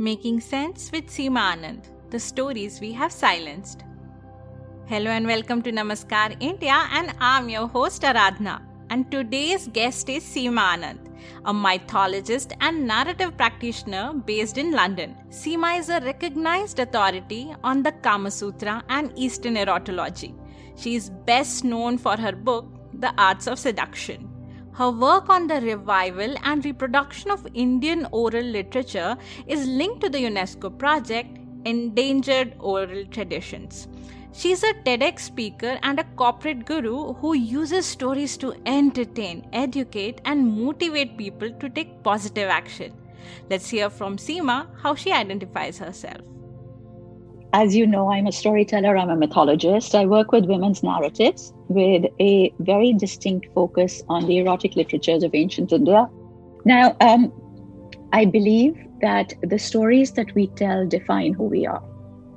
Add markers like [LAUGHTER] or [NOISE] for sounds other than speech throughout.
Making Sense with Seema Anand The Stories We Have Silenced. Hello and welcome to Namaskar India, and I'm your host Aradhna. And today's guest is Seema Anand, a mythologist and narrative practitioner based in London. Seema is a recognized authority on the Kama Sutra and Eastern erotology. She is best known for her book, The Arts of Seduction. Her work on the revival and reproduction of Indian oral literature is linked to the UNESCO project Endangered Oral Traditions. She's a TEDx speaker and a corporate guru who uses stories to entertain, educate, and motivate people to take positive action. Let's hear from Seema how she identifies herself. As you know, I'm a storyteller, I'm a mythologist. I work with women's narratives with a very distinct focus on the erotic literatures of ancient India. Now, um, I believe that the stories that we tell define who we are.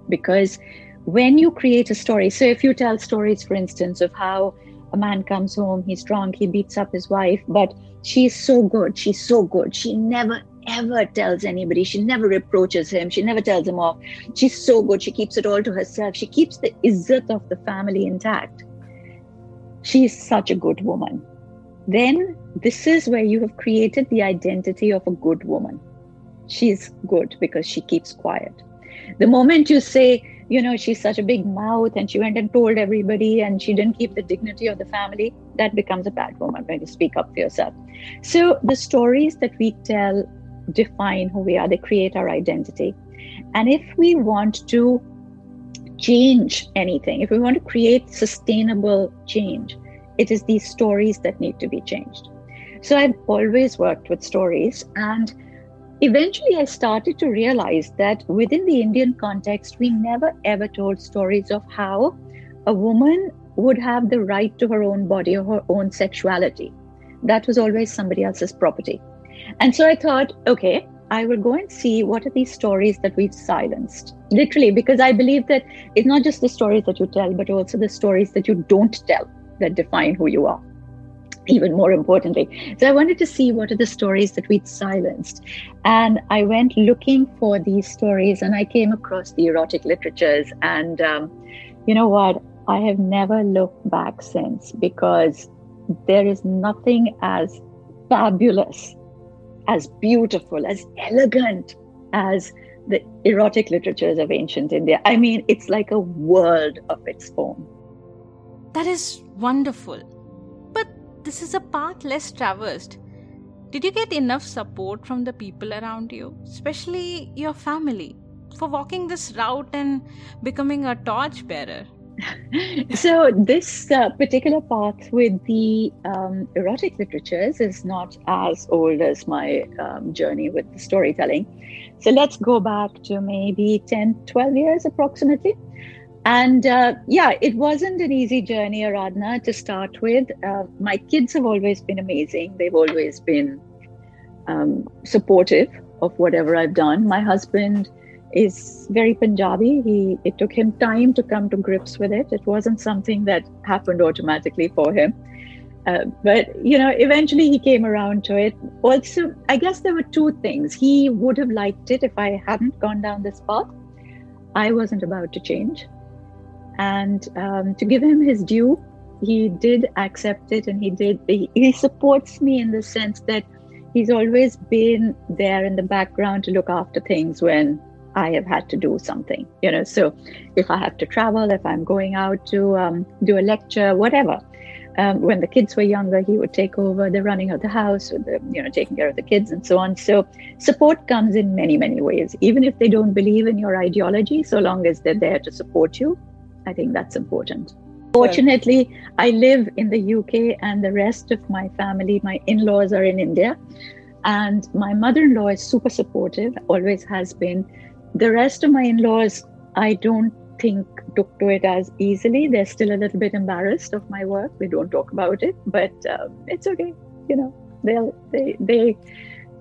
Because when you create a story, so if you tell stories, for instance, of how a man comes home, he's drunk, he beats up his wife, but she's so good, she's so good, she never ever tells anybody. She never reproaches him. She never tells him off. She's so good. She keeps it all to herself. She keeps the izzat of the family intact. She is such a good woman. Then this is where you have created the identity of a good woman. She's good because she keeps quiet. The moment you say, you know, she's such a big mouth and she went and told everybody and she didn't keep the dignity of the family, that becomes a bad woman when you speak up for yourself. So the stories that we tell define who we are, they create our identity. And if we want to change anything, if we want to create sustainable change, it is these stories that need to be changed. So I've always worked with stories. And eventually I started to realize that within the Indian context, we never ever told stories of how a woman would have the right to her own body or her own sexuality. That was always somebody else's property. And so I thought, okay, I will go and see what are these stories that we've silenced. Literally, because I believe that it's not just the stories that you tell, but also the stories that you don't tell that define who you are. Even more importantly. So I wanted to see what are the stories that we'd silenced. And I went looking for these stories and I came across the erotic literatures. And um, you know what? I have never looked back since because there is nothing as fabulous as beautiful, as elegant as the erotic literatures of ancient India. I mean, it's like a world of its own. That is wonderful. But this is a path less traversed. Did you get enough support from the people around you, especially your family, for walking this route and becoming a torchbearer? [LAUGHS] so this uh, particular path with the um, erotic literatures is not as old as my um, journey with the storytelling. So let's go back to maybe 10 12 years approximately. And uh, yeah it wasn't an easy journey Aradhna to start with. Uh, my kids have always been amazing. They've always been um, supportive of whatever i've done. My husband is very Punjabi. He it took him time to come to grips with it. It wasn't something that happened automatically for him. Uh, but you know, eventually he came around to it. Also, I guess there were two things. He would have liked it if I hadn't gone down this path. I wasn't about to change, and um, to give him his due, he did accept it, and he did. He, he supports me in the sense that he's always been there in the background to look after things when I have had to do something, you know. So if I have to travel, if I'm going out to um, do a lecture, whatever. Um, when the kids were younger, he would take over the running of the house, the, you know, taking care of the kids and so on. So support comes in many, many ways. Even if they don't believe in your ideology, so long as they're there to support you, I think that's important. Fortunately, I live in the UK, and the rest of my family, my in-laws, are in India. And my mother-in-law is super supportive, always has been the rest of my in-laws i don't think took to it as easily. They're still a little bit embarrassed of my work. We don't talk about it but um, it's okay you know. They'll they they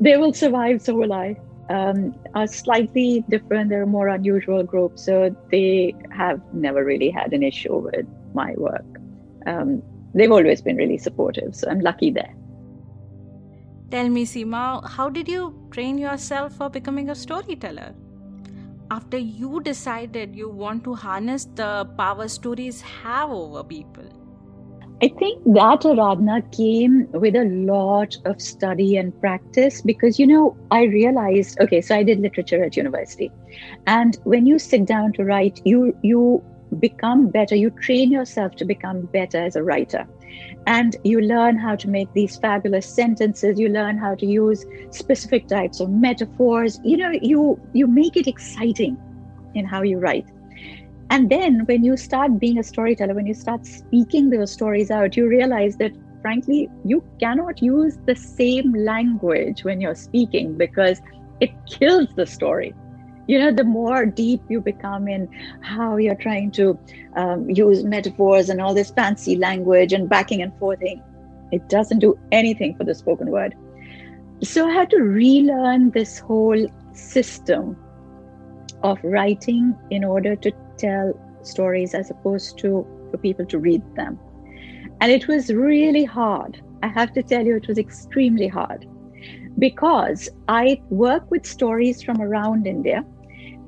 they will survive so will i. Um, are slightly different. They're a more unusual group so they have never really had an issue with my work. Um, they've always been really supportive so i'm lucky there. Tell me seema how did you train yourself for becoming a storyteller after you decided you want to harness the power stories have over people? I think that Aradhna came with a lot of study and practice because, you know, I realized, okay, so I did literature at university. And when you sit down to write, you, you become better, you train yourself to become better as a writer and you learn how to make these fabulous sentences. You learn how to use specific types of metaphors. You know you you make it exciting in how you write. And then when you start being a storyteller when you start speaking those stories out you realize that frankly you cannot use the same language when you're speaking because it kills the story you know the more deep you become in how you're trying to um, use metaphors and all this fancy language and backing and forthing it doesn't do anything for the spoken word. So i had to relearn this whole system of writing in order to tell stories as opposed to for people to read them. And it was really hard. I have to tell you it was extremely hard because I work with stories from around India.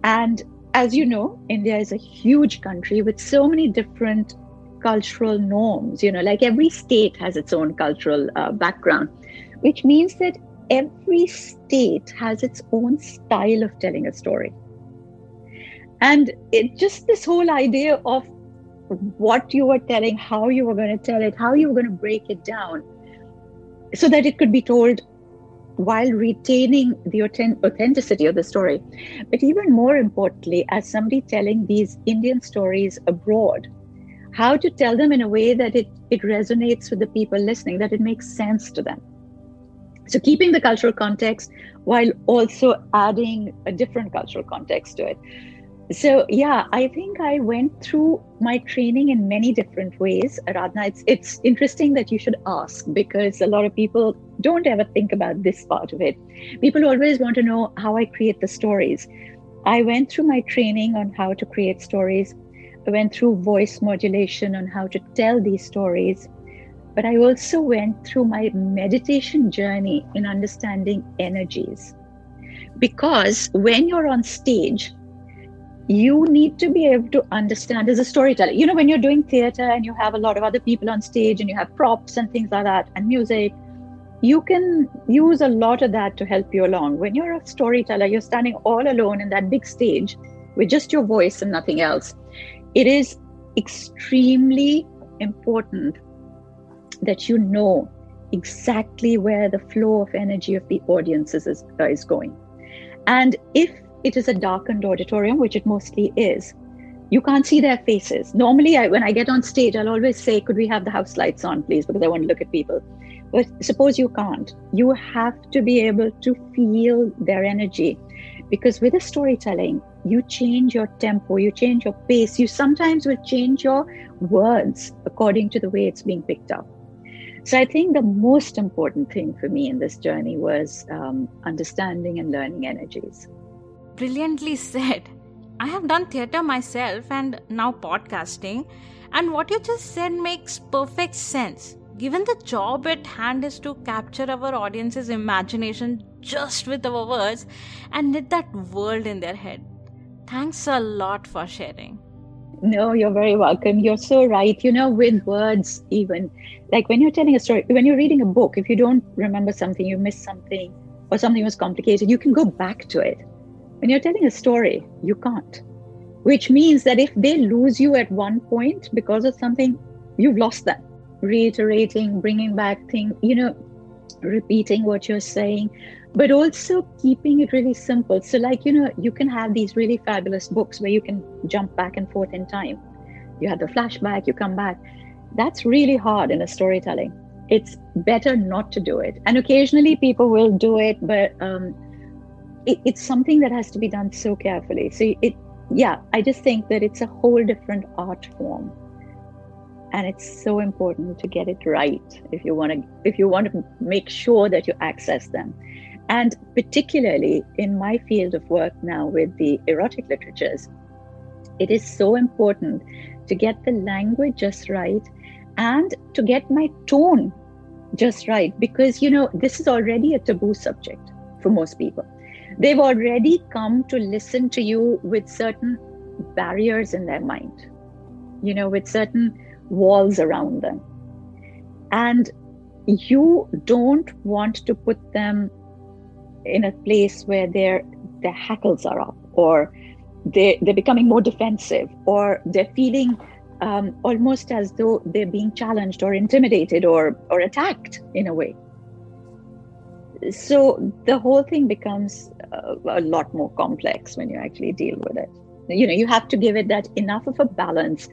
And as you know, India is a huge country with so many different cultural norms. You know, like every state has its own cultural uh, background, which means that every state has its own style of telling a story. And it just this whole idea of what you were telling, how you were going to tell it, how you were going to break it down so that it could be told while retaining the authenticity of the story. But even more importantly, as somebody telling these Indian stories abroad, how to tell them in a way that it, it resonates with the people listening, that it makes sense to them. So, keeping the cultural context while also adding a different cultural context to it. So yeah, I think I went through my training in many different ways. Radna, it's it's interesting that you should ask because a lot of people don't ever think about this part of it. People always want to know how I create the stories. I went through my training on how to create stories. I went through voice modulation on how to tell these stories. But I also went through my meditation journey in understanding energies. Because when you're on stage, you need to be able to understand as a storyteller. You know, when you're doing theater and you have a lot of other people on stage and you have props and things like that and music, you can use a lot of that to help you along. When you're a storyteller, you're standing all alone in that big stage with just your voice and nothing else. It is extremely important that you know exactly where the flow of energy of the audience is, is going. And if it is a darkened auditorium, which it mostly is. You can't see their faces. Normally, I, when I get on stage, I'll always say, Could we have the house lights on, please? Because I want to look at people. But suppose you can't. You have to be able to feel their energy. Because with a storytelling, you change your tempo, you change your pace, you sometimes will change your words according to the way it's being picked up. So I think the most important thing for me in this journey was um, understanding and learning energies brilliantly [LAUGHS] said. I have done theatre myself and now podcasting, and what you just said makes perfect sense. Given the job at hand is to capture our audience's imagination just with our words and knit that world in their head. Thanks a lot for sharing. No, you're very welcome. You're so right. You know, with words, even like when you're telling a story, when you're reading a book, if you don't remember something, you miss something, or something was complicated, you can go back to it When you're telling a story, you can't. Which means that if they lose you at one point because of something, you've lost them. Reiterating, bringing back things, you know, repeating what you're saying, but also keeping it really simple. So, like, you know, you can have these really fabulous books where you can jump back and forth in time. You have the flashback, you come back. That's really hard in a storytelling. It's better not to do it. And occasionally people will do it, but um, it, it's something that has to be done so carefully. So, it, yeah, I just think that it's a whole different art form. And it's so important to get it right if you want to if you want to make sure that you access them. And particularly in my field of work now with the erotic literatures it is so important to get the language just right and to get my tone just right because you know this is already a taboo subject for most people they've already come to listen to you with certain barriers in their mind you know with certain walls around them. And you don't want to put them in a place where their their hackles are up or they they're becoming more defensive or they're feeling um, almost as though they're being challenged or intimidated or or attacked in a way so the whole thing becomes uh, a lot more complex when you actually deal with it. You know you have to give it that enough of a balance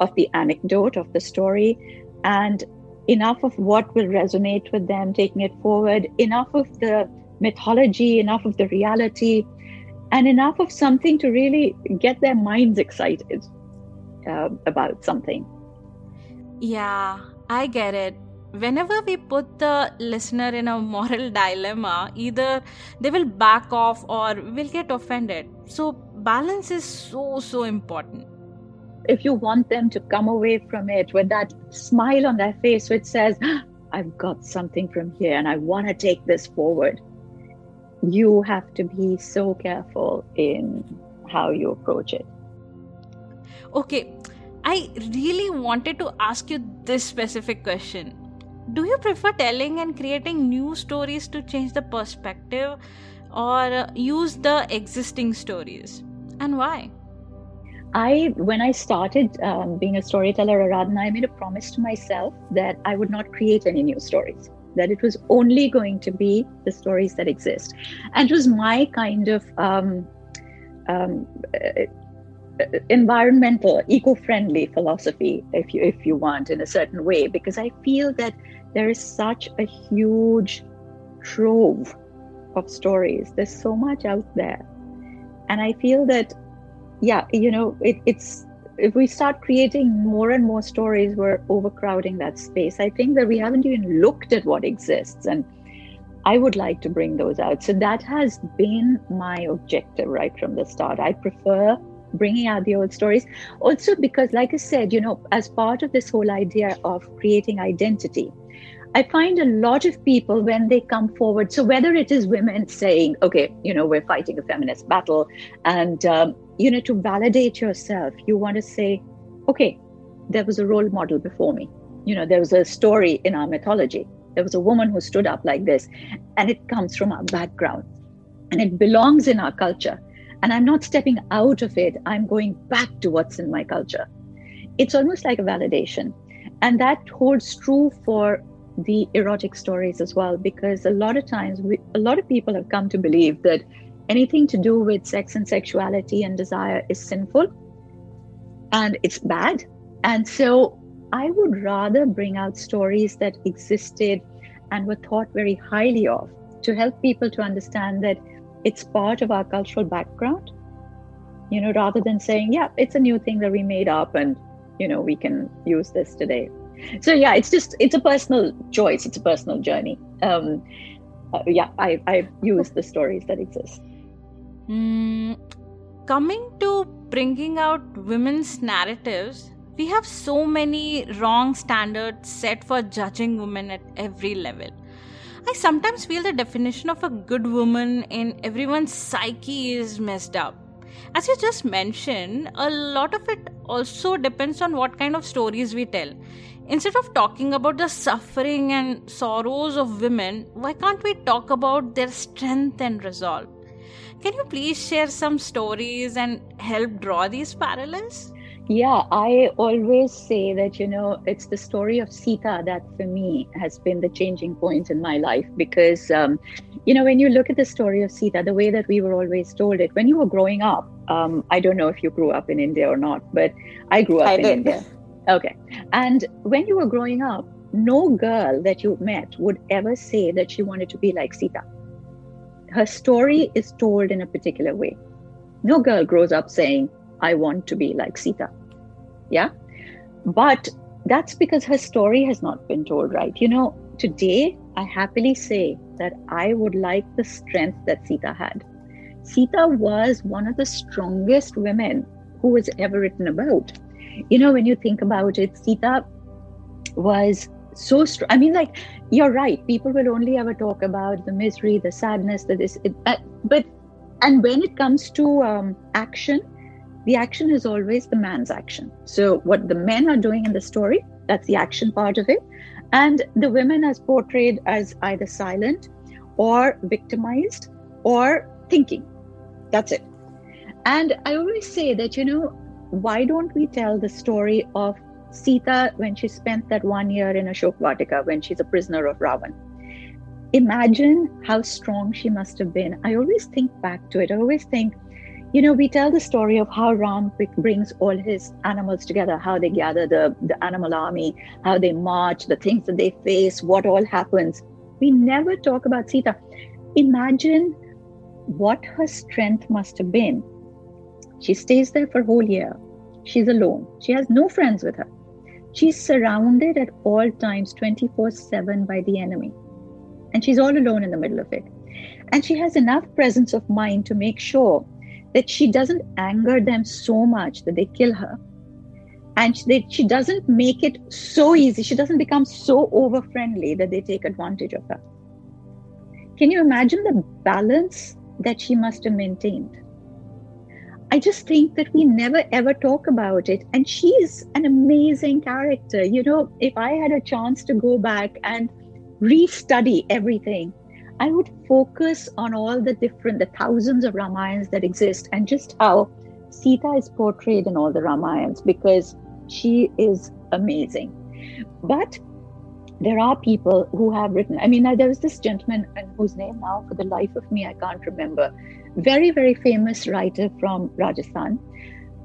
of the anecdote of the story and enough of what will resonate with them taking it forward enough of the mythology enough of the reality and enough of something to really get their minds excited uh, about something. Yeah i get it whenever we put the listener in a moral [LAUGHS] dilemma either they will back off or will get offended. So balance is so so important. If you want them to come away from it with that smile on their face which says ah, i've got something from here and i want to take this forward you have to be so careful in how you approach it. Okay i really wanted to ask you this specific question do you prefer telling and creating new stories to change the perspective or use the existing stories and why I, when I started um, being a storyteller, Aradhana, I made a promise to myself that I would not create any new stories, that it was only going to be the stories that exist. And it was my kind of um, um, uh, environmental, eco-friendly philosophy, if you if you want, in a certain way, because I feel that there is such a huge trove of stories. There's so much out there, and I feel that yeah, you know, it, it's if we start creating more and more stories, we're overcrowding that space. I think that we haven't even looked at what exists. And I would like to bring those out. So that has been my objective right from the start. I prefer bringing out the old stories. Also, because, like I said, you know, as part of this whole idea of creating identity, I find a lot of people when they come forward, so whether it is women saying, okay, you know, we're fighting a feminist battle, and, um, you know, to validate yourself, you want to say, okay, there was a role model before me. You know, there was a story in our mythology. There was a woman who stood up like this, and it comes from our background and it belongs in our culture. And I'm not stepping out of it, I'm going back to what's in my culture. It's almost like a validation. And that holds true for the erotic stories as well because a lot of times we, a lot of people have come to believe that anything to do with sex and sexuality and desire is sinful and it's bad and so i would rather bring out stories that existed and were thought very highly of to help people to understand that it's part of our cultural background you know rather than saying yeah it's a new thing that we made up and you know we can use this today. So yeah it's just it's a personal choice. It's a personal journey. Um uh, yeah i i use the stories that exist. Mm, coming to bringing out women's narratives we have so many wrong standards set for judging women at every level I sometimes feel the definition of a good woman in everyone's psyche is messed up. As you just mentioned, a lot of it also depends on what kind of stories we tell. Instead of talking about the suffering and sorrows of women, why can't we talk about their strength and resolve? Can you please share some stories and help draw these parallels? Yeah, I always say that, you know, it's the story of Sita that for me has been the changing point in my life because, um, you know, when you look at the story of Sita, the way that we were always told it, when you were growing up, um, I don't know if you grew up in India or not, but I grew up I in did. India. Okay. And when you were growing up, no girl that you met would ever say that she wanted to be like Sita. Her story is told in a particular way. No girl grows up saying, I want to be like Sita. Yeah. But that's because her story has not been told right. You know, today I happily say that I would like the strength that Sita had. Sita was one of the strongest women who was ever written about. You know, when you think about it, Sita was so strong. I mean, like, you're right. People will only ever talk about the misery, the sadness, that is, it, uh, but, and when it comes to um, action, the action is always the man's action. So, what the men are doing in the story, that's the action part of it. And the women as portrayed as either silent or victimized or thinking. That's it. And I always say that, you know, why don't we tell the story of Sita when she spent that one year in Ashok Vatika when she's a prisoner of Ravan? Imagine how strong she must have been. I always think back to it. I always think you know, we tell the story of how Ram brings all his animals together, how they gather the, the animal army, how they march, the things that they face, what all happens. We never talk about Sita. Imagine what her strength must have been. She stays there for a whole year. She's alone. She has no friends with her. She's surrounded at all times 24 7 by the enemy. And she's all alone in the middle of it. And she has enough presence of mind to make sure that she doesn't anger them so much that they kill her. And she, she doesn't make it so easy. She doesn't become so over friendly that they take advantage of her. Can you imagine the balance that she must have maintained? I just think that we never ever talk about it. And she's an amazing character. You know, if I had a chance to go back and restudy everything, I would focus on all the different, the thousands of Ramayans that exist and just how Sita is portrayed in all the Ramayans because she is amazing. But there are people who have written, I mean, there was this gentleman whose name now, for the life of me, I can't remember, very, very famous writer from Rajasthan.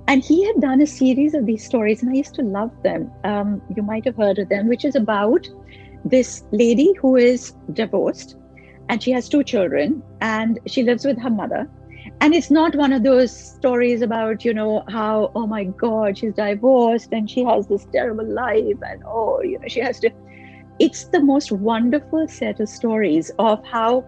And he had done a series of these stories, and I used to love them. Um, you might have heard of them, which is about this lady who is divorced and she has two children and she lives with her mother. And it's not one of those stories about you know how oh my god she's divorced and she has this terrible life and oh you know she has to it's the most wonderful set of stories of how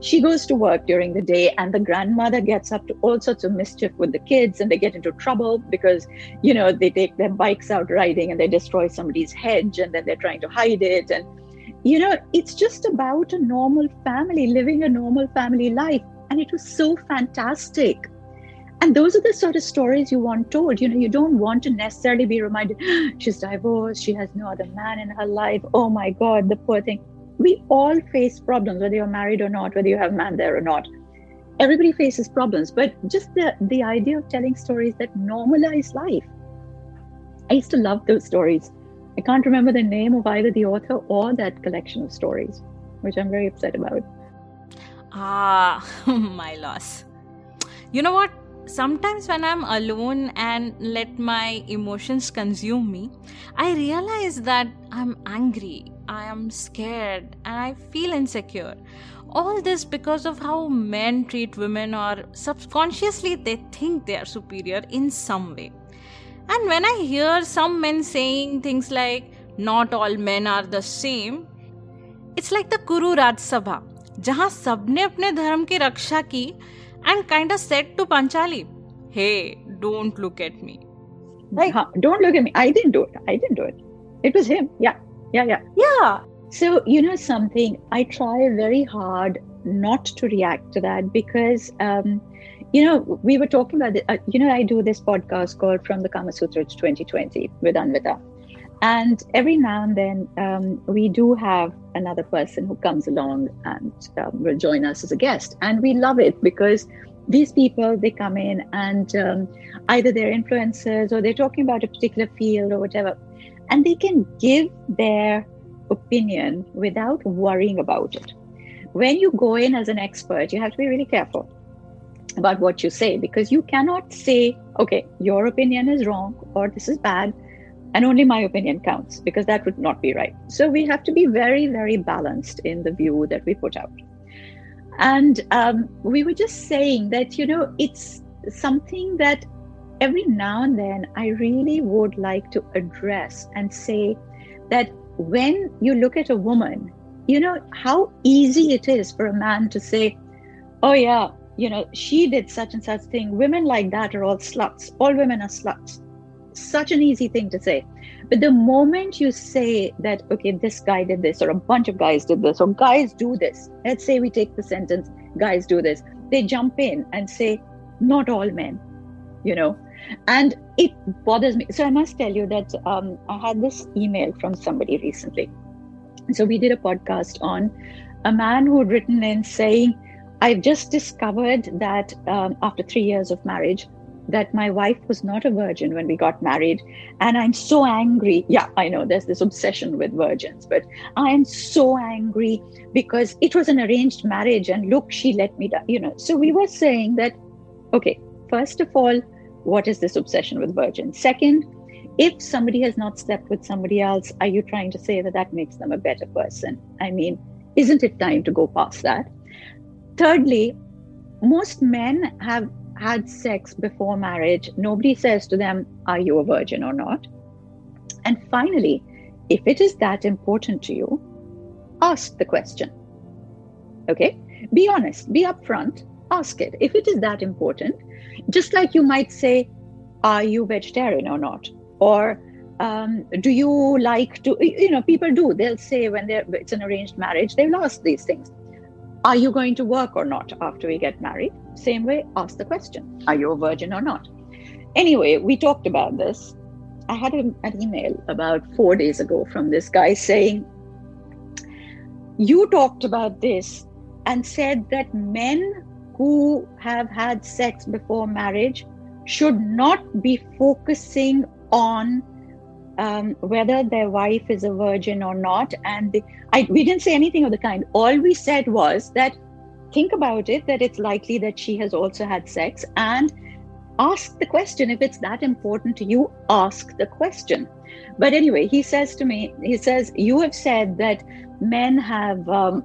she goes to work during the day and the grandmother gets up to all sorts of mischief with the kids and they get into trouble because you know they take their bikes out riding and they destroy somebody's hedge and then they're trying to hide it. And you know, it's just about a normal family living a normal family life. And it was so fantastic. And those are the sort of stories you want told. You know, you don't want to necessarily be reminded, [GASPS] she's divorced, she has no other man in her life. Oh my God, the poor thing. We all face problems, whether you're married or not, whether you have a man there or not. Everybody faces problems, but just the, the idea of telling stories that normalize life. I used to love those stories. I can't remember the name of either the author or that collection of stories, which I'm very upset about. Ah, [LAUGHS] my loss. You know what? Sometimes when I'm alone and let my emotions consume me, I realize that I'm angry, I am scared, and I feel insecure. All this because of how men treat women, or subconsciously they think they are superior in some way. And when I hear some men saying things like, not all men are the same, it's like the Kuru Raj Sabha, जहां सबने अपने धर्म की रक्षा की and kind of said to Panchali, hey, don't look at me. Like, don't look at me. I didn't do it. I didn't do it. It was him. Yeah. Yeah. Yeah. Yeah. So, you know, something I try very hard not to react to that because um, you know, we were talking about, the, uh, you know, I do this podcast called From the Kama Sutra to 2020 with Anvita. And every now and then, um, we do have another person who comes along and um, will join us as a guest. And we love it because these people they come in and um, either they're influencers or they're talking about a particular field or whatever and they can give their opinion without worrying about it when you go in as an expert you have to be really careful about what you say because you cannot say okay your opinion is wrong or this is bad and only my opinion counts because that would not be right. So we have to be very very balanced in the view that we put out. And um, we were just saying that, you know, it's something that every now and then I really would like to address and say that when you look at a woman, you know, how easy it is for a man to say, oh, yeah, you know, she did such and such thing. Women like that are all sluts. All women are sluts. Such an easy thing to say. But the moment you say that, okay, this guy did this, or a bunch of guys did this, or guys do this, let's say we take the sentence, guys do this, they jump in and say, not all men, you know. And it bothers me. So I must tell you that um, I had this email from somebody recently. So we did a podcast on a man who had written in saying, I've just discovered that um, after three years of marriage, that my wife was not a virgin when we got married. And I'm so angry. Yeah, I know there's this obsession with virgins, but I'm so angry because it was an arranged marriage. And look, she let me down, you know. So we were saying that, okay, first of all, what is this obsession with virgins? Second, if somebody has not slept with somebody else, are you trying to say that that makes them a better person? I mean, isn't it time to go past that? Thirdly, most men have had sex before marriage, nobody says to them, Are you a virgin or not? And finally, if it is that important to you, ask the question. Okay? Be honest, be upfront, ask it. If it is that important, just like you might say, Are you vegetarian or not? Or um, do you like to, you know, people do, they'll say when they're, it's an arranged marriage, they'll ask these things. Are you going to work or not after we get married? Same way, ask the question Are you a virgin or not? Anyway, we talked about this. I had an email about four days ago from this guy saying, You talked about this and said that men who have had sex before marriage should not be focusing on um, whether their wife is a virgin or not. And the, I, we didn't say anything of the kind. All we said was that think about it, that it's likely that she has also had sex, and ask the question. If it's that important to you, ask the question. But anyway, he says to me, he says, You have said that men have. Um,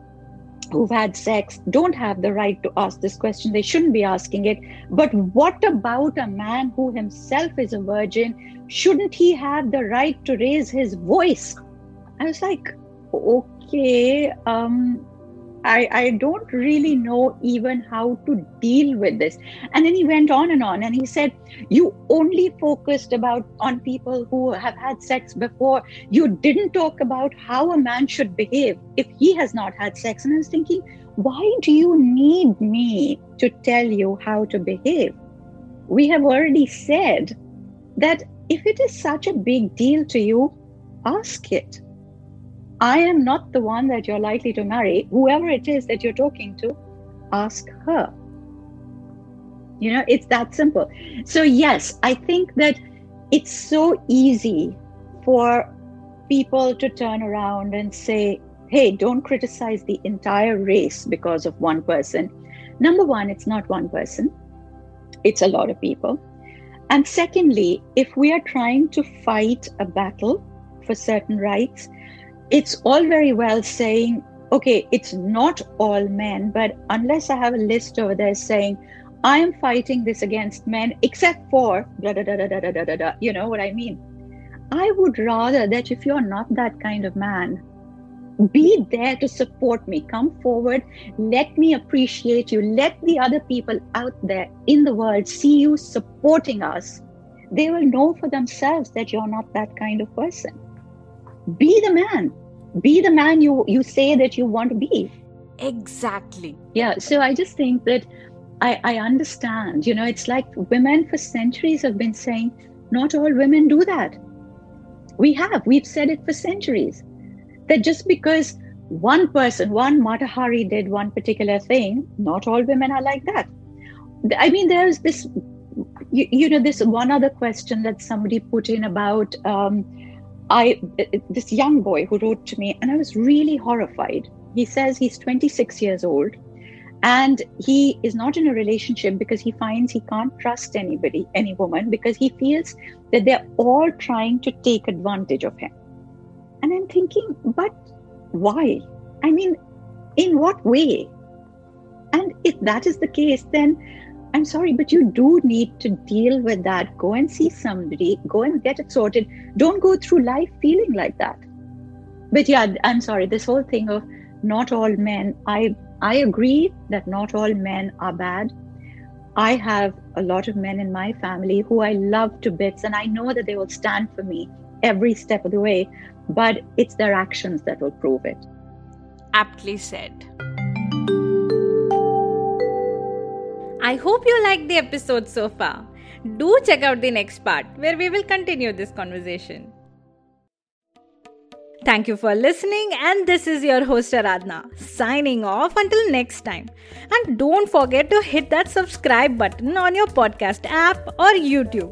who've had sex don't have the right to ask this question. They shouldn't be asking it. But what about a man who himself is a virgin? Shouldn't he have the right to raise his voice? I was like, okay, um, I, I don't really know even how to deal with this. And then he went on and on and he said, You only focused about on people who have had sex before. You didn't talk about how a man should behave if he has not had sex. And I was thinking, why do you need me to tell you how to behave? We have already said that if it is such a big deal to you, ask it I am not the one that you're likely to marry. Whoever it is that you're talking to, ask her. You know, it's that simple. So, yes, I think that it's so easy for people to turn around and say, hey, don't criticize the entire race because of one person. Number one, it's not one person, it's a lot of people. And secondly, if we are trying to fight a battle for certain rights, it's all very well saying, okay, it's not all men, but unless I have a list over there saying, I am fighting this against men, except for da da da da da da da da, you know what I mean? I would rather that if you're not that kind of man, be there to support me. Come forward. Let me appreciate you. Let the other people out there in the world see you supporting us. They will know for themselves that you're not that kind of person. Be the man be the man you you say that you want to be exactly yeah so i just think that i i understand you know it's like women for centuries have been saying not all women do that we have we've said it for centuries that just because one person one Mata Hari did one particular thing not all women are like that I mean, there's this, you, you know, this one other question that somebody put in about um, I this young boy who wrote to me, and I was really horrified. He says he's 26 years old, and he is not in a relationship because he finds he can't trust anybody, any woman, because he feels that they're all trying to take advantage of him. And I'm thinking, but why? I mean, in what way? And if that is the case, then I'm sorry, but you do need to deal with that. Go and see somebody, go and get it sorted. Don't go through life feeling like that. But yeah, I'm sorry, this whole thing of not all men, I I agree that not all men are bad. I have a lot of men in my family who I love to bits, and I know that they will stand for me every step of the way, but it's their actions that will prove it. Aptly said. I hope you liked the episode so far. Do check out the next part where we will continue this conversation. Thank you for listening, and this is your host Aradhna signing off until next time. And don't forget to hit that subscribe button on your podcast app or YouTube